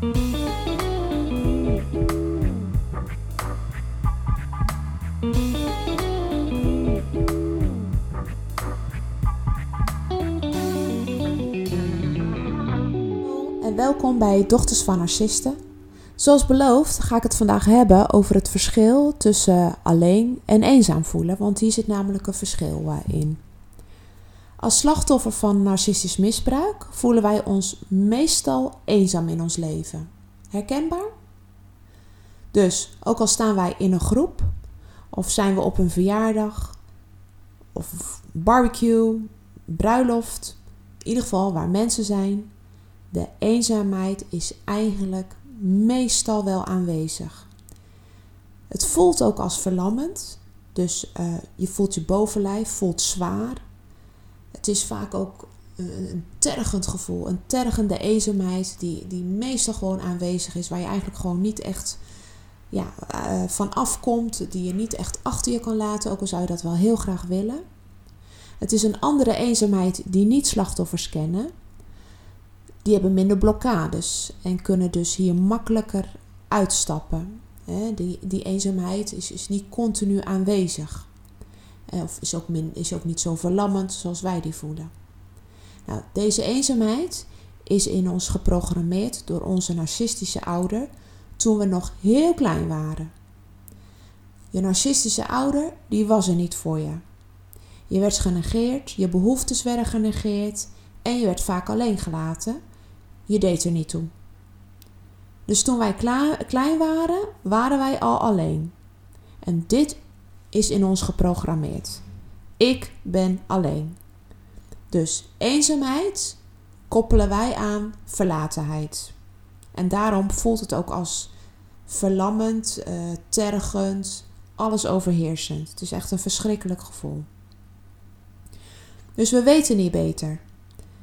En welkom bij Dochters van Narcisten. Zoals beloofd ga ik het vandaag hebben over het verschil tussen alleen en eenzaam voelen, want hier zit namelijk een verschil eh, in. Als slachtoffer van narcistisch misbruik voelen wij ons meestal eenzaam in ons leven. Herkenbaar? Dus ook al staan wij in een groep, of zijn we op een verjaardag, of barbecue, bruiloft, in ieder geval waar mensen zijn, de eenzaamheid is eigenlijk meestal wel aanwezig. Het voelt ook als verlammend, dus uh, je voelt je bovenlijf, voelt zwaar. Het is vaak ook een, een tergend gevoel, een tergende eenzaamheid die, die meestal gewoon aanwezig is, waar je eigenlijk gewoon niet echt ja, uh, van afkomt, die je niet echt achter je kan laten, ook al zou je dat wel heel graag willen. Het is een andere eenzaamheid die niet slachtoffers kennen. Die hebben minder blokkades en kunnen dus hier makkelijker uitstappen. Die, die eenzaamheid is, is niet continu aanwezig. Of is ook, min, is ook niet zo verlammend zoals wij die voelen. Nou, deze eenzaamheid is in ons geprogrammeerd door onze narcistische ouder toen we nog heel klein waren. Je narcistische ouder, die was er niet voor je. Je werd genegeerd, je behoeftes werden genegeerd en je werd vaak alleen gelaten. Je deed er niet toe. Dus toen wij klein waren, waren wij al alleen. En dit is in ons geprogrammeerd. Ik ben alleen. Dus eenzaamheid koppelen wij aan verlatenheid. En daarom voelt het ook als verlammend, uh, tergend, alles overheersend. Het is echt een verschrikkelijk gevoel. Dus we weten niet beter.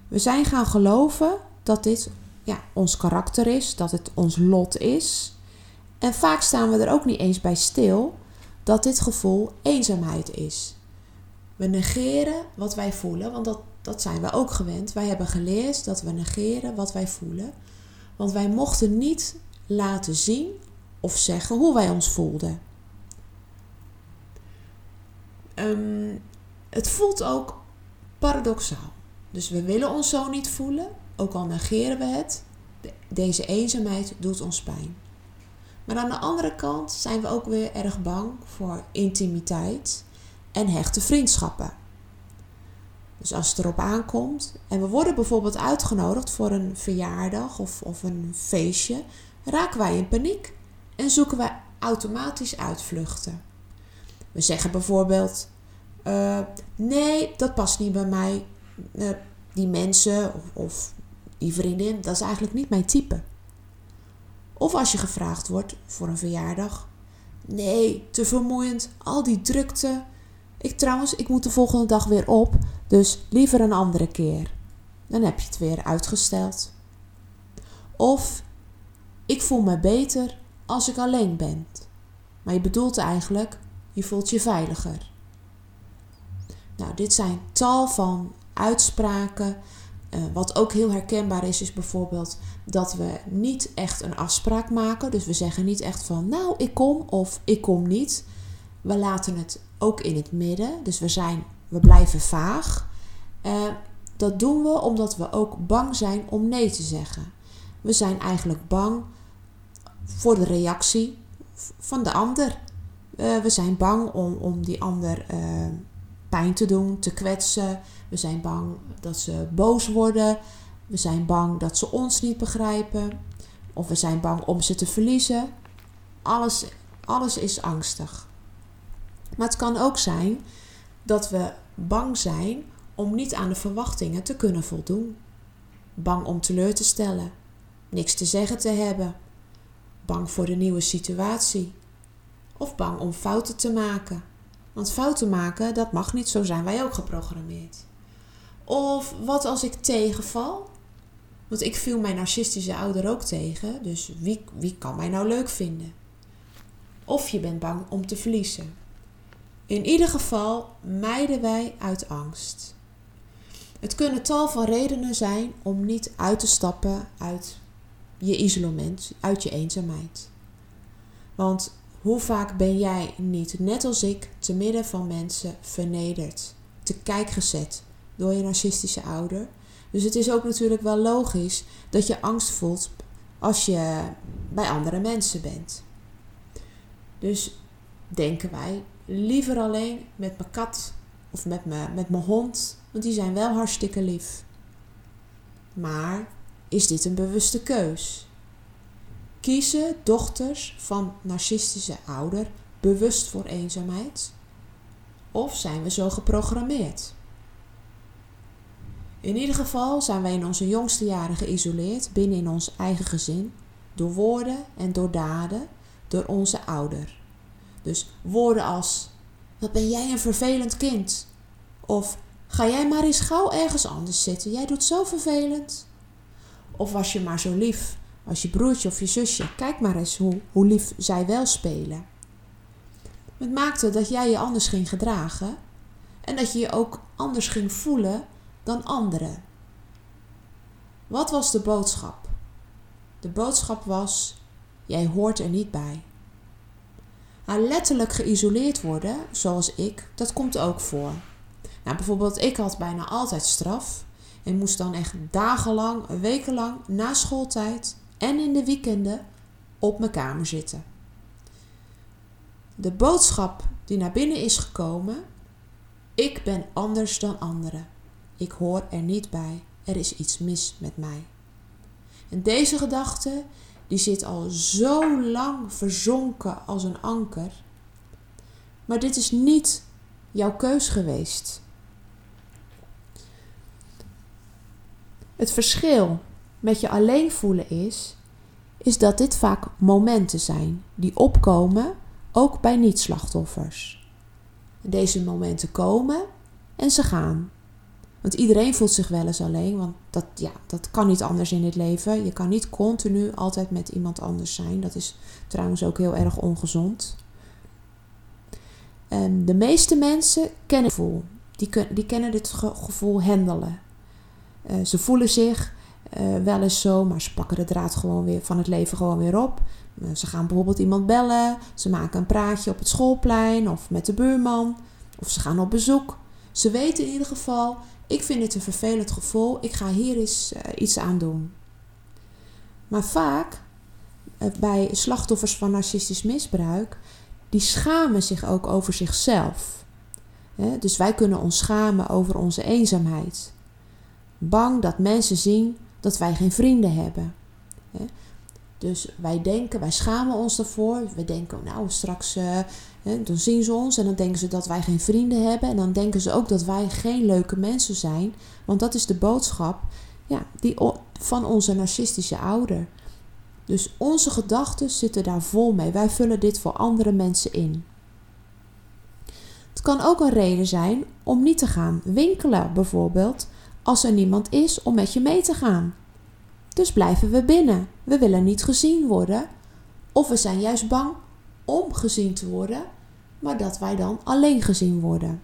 We zijn gaan geloven dat dit ja, ons karakter is, dat het ons lot is. En vaak staan we er ook niet eens bij stil dat dit gevoel eenzaamheid is. We negeren wat wij voelen, want dat, dat zijn we ook gewend. Wij hebben geleerd dat we negeren wat wij voelen. Want wij mochten niet laten zien of zeggen hoe wij ons voelden. Um, het voelt ook paradoxaal. Dus we willen ons zo niet voelen, ook al negeren we het. Deze eenzaamheid doet ons pijn. Maar aan de andere kant zijn we ook weer erg bang voor intimiteit en hechte vriendschappen. Dus als het erop aankomt en we worden bijvoorbeeld uitgenodigd voor een verjaardag of, of een feestje, raken wij in paniek en zoeken wij automatisch uitvluchten. We zeggen bijvoorbeeld: uh, Nee, dat past niet bij mij. Uh, die mensen of, of die vriendin, dat is eigenlijk niet mijn type. Of als je gevraagd wordt voor een verjaardag: Nee, te vermoeiend, al die drukte. Ik trouwens, ik moet de volgende dag weer op, dus liever een andere keer. Dan heb je het weer uitgesteld. Of ik voel me beter als ik alleen ben. Maar je bedoelt eigenlijk, je voelt je veiliger. Nou, dit zijn tal van uitspraken. Uh, wat ook heel herkenbaar is, is bijvoorbeeld dat we niet echt een afspraak maken. Dus we zeggen niet echt van, nou, ik kom of ik kom niet. We laten het ook in het midden. Dus we, zijn, we blijven vaag. Uh, dat doen we omdat we ook bang zijn om nee te zeggen. We zijn eigenlijk bang voor de reactie van de ander. Uh, we zijn bang om, om die ander uh, pijn te doen, te kwetsen. We zijn bang dat ze boos worden. We zijn bang dat ze ons niet begrijpen. Of we zijn bang om ze te verliezen. Alles, alles is angstig. Maar het kan ook zijn dat we bang zijn om niet aan de verwachtingen te kunnen voldoen. Bang om teleur te stellen, niks te zeggen te hebben, bang voor de nieuwe situatie of bang om fouten te maken. Want fouten maken, dat mag niet, zo zijn wij ook geprogrammeerd. Of wat als ik tegenval? Want ik viel mijn narcistische ouder ook tegen, dus wie, wie kan mij nou leuk vinden? Of je bent bang om te verliezen. In ieder geval mijden wij uit angst. Het kunnen tal van redenen zijn om niet uit te stappen uit je isolement, uit je eenzaamheid. Want hoe vaak ben jij niet, net als ik, te midden van mensen vernederd, te kijk gezet door je narcistische ouder? Dus het is ook natuurlijk wel logisch dat je angst voelt als je bij andere mensen bent. Dus denken wij liever alleen met mijn kat of met mijn, met mijn hond, want die zijn wel hartstikke lief. Maar is dit een bewuste keus? Kiezen dochters van narcistische ouder bewust voor eenzaamheid? Of zijn we zo geprogrammeerd? In ieder geval zijn wij in onze jongste jaren geïsoleerd binnen in ons eigen gezin, door woorden en door daden, door onze ouder. Dus woorden als: Wat ben jij een vervelend kind? Of Ga jij maar eens gauw ergens anders zitten, jij doet zo vervelend. Of was je maar zo lief als je broertje of je zusje, kijk maar eens hoe, hoe lief zij wel spelen. Het maakte dat jij je anders ging gedragen en dat je je ook anders ging voelen dan anderen. Wat was de boodschap? De boodschap was: jij hoort er niet bij. Letterlijk geïsoleerd worden, zoals ik, dat komt ook voor. Nou, bijvoorbeeld, ik had bijna altijd straf en moest dan echt dagenlang, wekenlang na schooltijd en in de weekenden op mijn kamer zitten. De boodschap die naar binnen is gekomen: ik ben anders dan anderen. Ik hoor er niet bij. Er is iets mis met mij. En deze gedachte die zit al zo lang verzonken als een anker. Maar dit is niet jouw keus geweest. Het verschil met je alleen voelen is, is dat dit vaak momenten zijn die opkomen, ook bij niet-slachtoffers. Deze momenten komen en ze gaan. Want iedereen voelt zich wel eens alleen, want dat, ja, dat kan niet anders in dit leven. Je kan niet continu altijd met iemand anders zijn. Dat is trouwens ook heel erg ongezond. En de meeste mensen kennen het gevoel. Die, die kennen dit gevoel handelen. Uh, ze voelen zich uh, wel eens zo, maar ze pakken de draad gewoon weer van het leven gewoon weer op. Uh, ze gaan bijvoorbeeld iemand bellen, ze maken een praatje op het schoolplein of met de buurman, of ze gaan op bezoek. Ze weten in ieder geval, ik vind het een vervelend gevoel, ik ga hier eens iets aan doen. Maar vaak bij slachtoffers van narcistisch misbruik, die schamen zich ook over zichzelf. Dus wij kunnen ons schamen over onze eenzaamheid bang dat mensen zien dat wij geen vrienden hebben. Dus wij denken, wij schamen ons daarvoor. We denken, nou straks uh, dan zien ze ons en dan denken ze dat wij geen vrienden hebben. En dan denken ze ook dat wij geen leuke mensen zijn. Want dat is de boodschap ja, die, van onze narcistische ouder. Dus onze gedachten zitten daar vol mee. Wij vullen dit voor andere mensen in. Het kan ook een reden zijn om niet te gaan winkelen, bijvoorbeeld als er niemand is om met je mee te gaan. Dus blijven we binnen. We willen niet gezien worden. Of we zijn juist bang om gezien te worden, maar dat wij dan alleen gezien worden.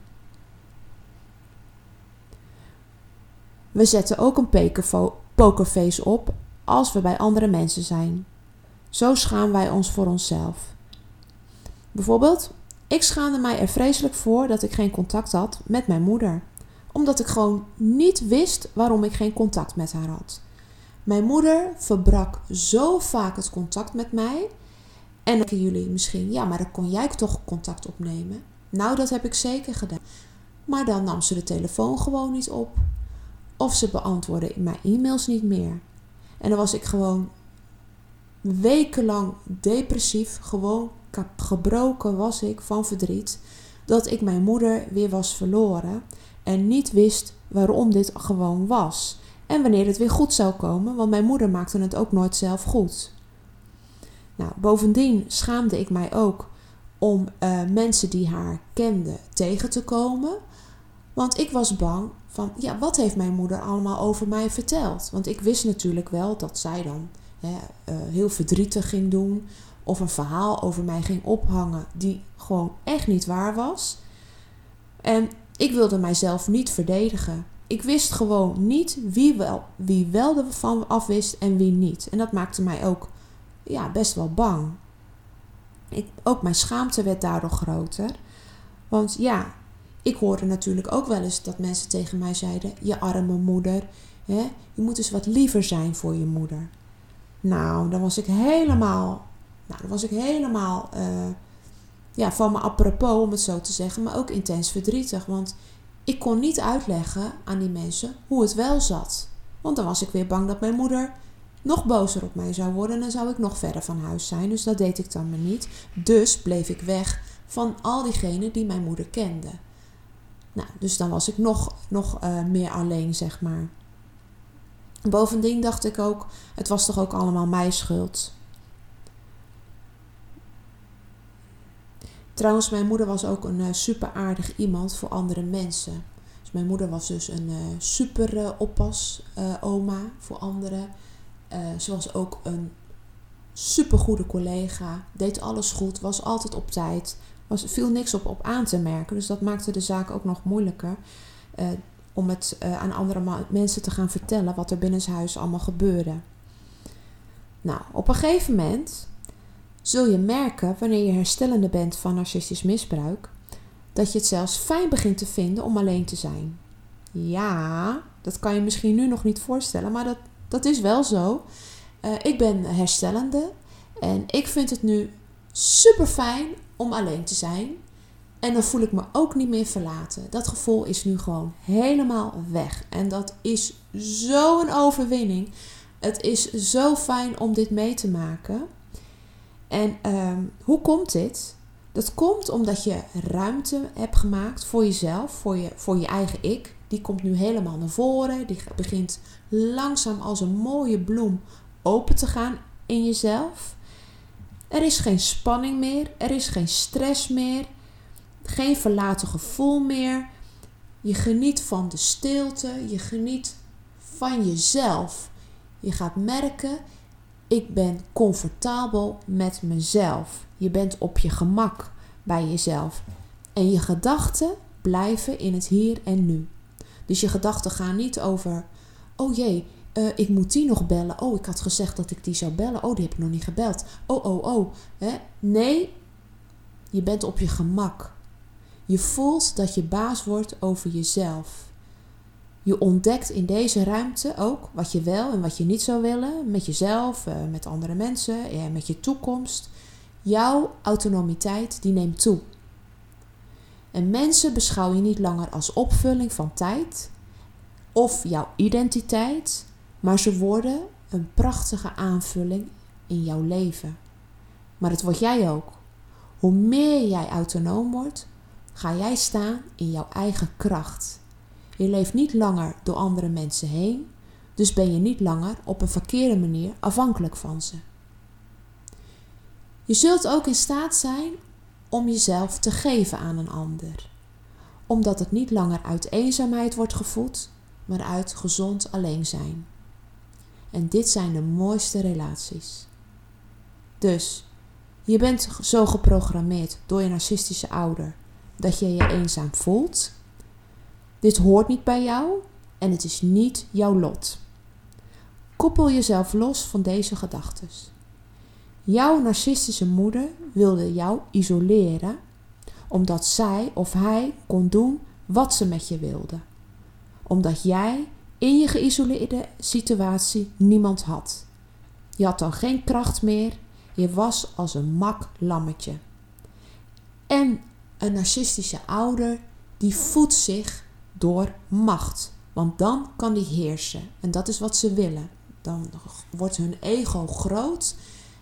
We zetten ook een pokerface op als we bij andere mensen zijn. Zo schamen wij ons voor onszelf. Bijvoorbeeld, ik schaamde mij er vreselijk voor dat ik geen contact had met mijn moeder omdat ik gewoon niet wist waarom ik geen contact met haar had. Mijn moeder verbrak zo vaak het contact met mij. En dan denken jullie misschien, ja, maar dan kon jij toch contact opnemen? Nou, dat heb ik zeker gedaan. Maar dan nam ze de telefoon gewoon niet op. Of ze beantwoordde mijn e-mails niet meer. En dan was ik gewoon wekenlang depressief, gewoon gebroken was ik van verdriet. Dat ik mijn moeder weer was verloren en niet wist waarom dit gewoon was. En wanneer het weer goed zou komen, want mijn moeder maakte het ook nooit zelf goed. Nou, bovendien schaamde ik mij ook om uh, mensen die haar kenden tegen te komen. Want ik was bang van, ja, wat heeft mijn moeder allemaal over mij verteld? Want ik wist natuurlijk wel dat zij dan hè, uh, heel verdrietig ging doen. Of een verhaal over mij ging ophangen die gewoon echt niet waar was. En ik wilde mijzelf niet verdedigen. ik wist gewoon niet wie wel, wie wel ervan afwist en wie niet. En dat maakte mij ook ja, best wel bang. Ik, ook mijn schaamte werd daardoor groter. Want ja, ik hoorde natuurlijk ook wel eens dat mensen tegen mij zeiden: Je arme moeder, hè, je moet eens wat liever zijn voor je moeder. Nou, dan was ik helemaal, nou, dan was ik helemaal uh, ja, van me apropos, om het zo te zeggen, maar ook intens verdrietig. Want ik kon niet uitleggen aan die mensen hoe het wel zat. Want dan was ik weer bang dat mijn moeder nog bozer op mij zou worden en dan zou ik nog verder van huis zijn. Dus dat deed ik dan maar niet. Dus bleef ik weg van al diegenen die mijn moeder kende. Nou, dus dan was ik nog, nog uh, meer alleen, zeg maar. Bovendien dacht ik ook, het was toch ook allemaal mijn schuld. Trouwens, mijn moeder was ook een uh, super aardig iemand voor andere mensen. Dus mijn moeder was dus een uh, super oppas oma voor anderen. Ze was ook een super goede collega. Deed alles goed. Was altijd op tijd. Was, viel niks op, op aan te merken. Dus dat maakte de zaak ook nog moeilijker. om het aan andere mensen te gaan vertellen wat er binnen zijn huis allemaal gebeurde. Nou, op een gegeven moment zul je merken wanneer je herstellende bent van narcistisch misbruik, dat je het zelfs fijn begint te vinden om alleen te zijn. Ja, dat kan je misschien nu nog niet voorstellen, maar dat, dat is wel zo. Uh, ik ben herstellende en ik vind het nu super fijn om alleen te zijn. En dan voel ik me ook niet meer verlaten. Dat gevoel is nu gewoon helemaal weg. En dat is zo'n overwinning. Het is zo fijn om dit mee te maken. En ehm, hoe komt dit? Dat komt omdat je ruimte hebt gemaakt voor jezelf, voor je, voor je eigen ik. Die komt nu helemaal naar voren. Die begint langzaam als een mooie bloem open te gaan in jezelf. Er is geen spanning meer, er is geen stress meer, geen verlaten gevoel meer. Je geniet van de stilte, je geniet van jezelf. Je gaat merken, ik ben comfortabel met mezelf. Je bent op je gemak bij jezelf. En je gedachten blijven in het hier en nu. Dus je gedachten gaan niet over, oh jee, uh, ik moet die nog bellen. Oh, ik had gezegd dat ik die zou bellen. Oh, die heb ik nog niet gebeld. Oh, oh, oh. Hè? Nee, je bent op je gemak. Je voelt dat je baas wordt over jezelf. Je ontdekt in deze ruimte ook wat je wel en wat je niet zou willen met jezelf, eh, met andere mensen, en met je toekomst. Jouw autonomiteit die neemt toe. En mensen beschouw je niet langer als opvulling van tijd of jouw identiteit, maar ze worden een prachtige aanvulling in jouw leven. Maar het word jij ook. Hoe meer jij autonoom wordt, ga jij staan in jouw eigen kracht. Je leeft niet langer door andere mensen heen, dus ben je niet langer op een verkeerde manier afhankelijk van ze. Je zult ook in staat zijn om jezelf te geven aan een ander, omdat het niet langer uit eenzaamheid wordt gevoed, maar uit gezond alleen zijn. En dit zijn de mooiste relaties. Dus, je bent zo geprogrammeerd door je narcistische ouder dat je je eenzaam voelt dit hoort niet bij jou en het is niet jouw lot. Koppel jezelf los van deze gedachten. Jouw narcistische moeder wilde jou isoleren omdat zij of hij kon doen wat ze met je wilde. Omdat jij in je geïsoleerde situatie niemand had. Je had dan geen kracht meer, je was als een mak lammetje. En een narcistische ouder die voedt zich door macht. Want dan kan die heersen. En dat is wat ze willen. Dan wordt hun ego groot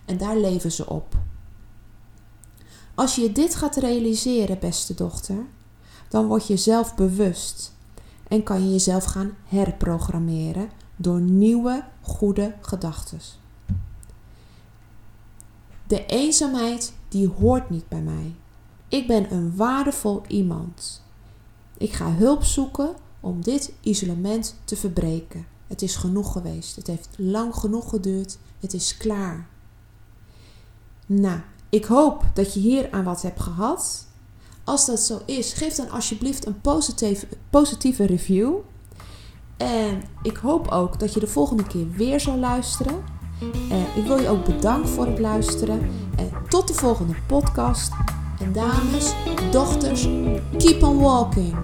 en daar leven ze op. Als je dit gaat realiseren, beste dochter, dan word je zelf bewust en kan je jezelf gaan herprogrammeren door nieuwe goede gedachten. De eenzaamheid die hoort niet bij mij. Ik ben een waardevol iemand. Ik ga hulp zoeken om dit isolement te verbreken. Het is genoeg geweest. Het heeft lang genoeg geduurd. Het is klaar. Nou, ik hoop dat je hier aan wat hebt gehad. Als dat zo is, geef dan alsjeblieft een positieve, positieve review. En ik hoop ook dat je de volgende keer weer zal luisteren. Ik wil je ook bedanken voor het luisteren. En tot de volgende podcast. En dames, dochters, keep on walking.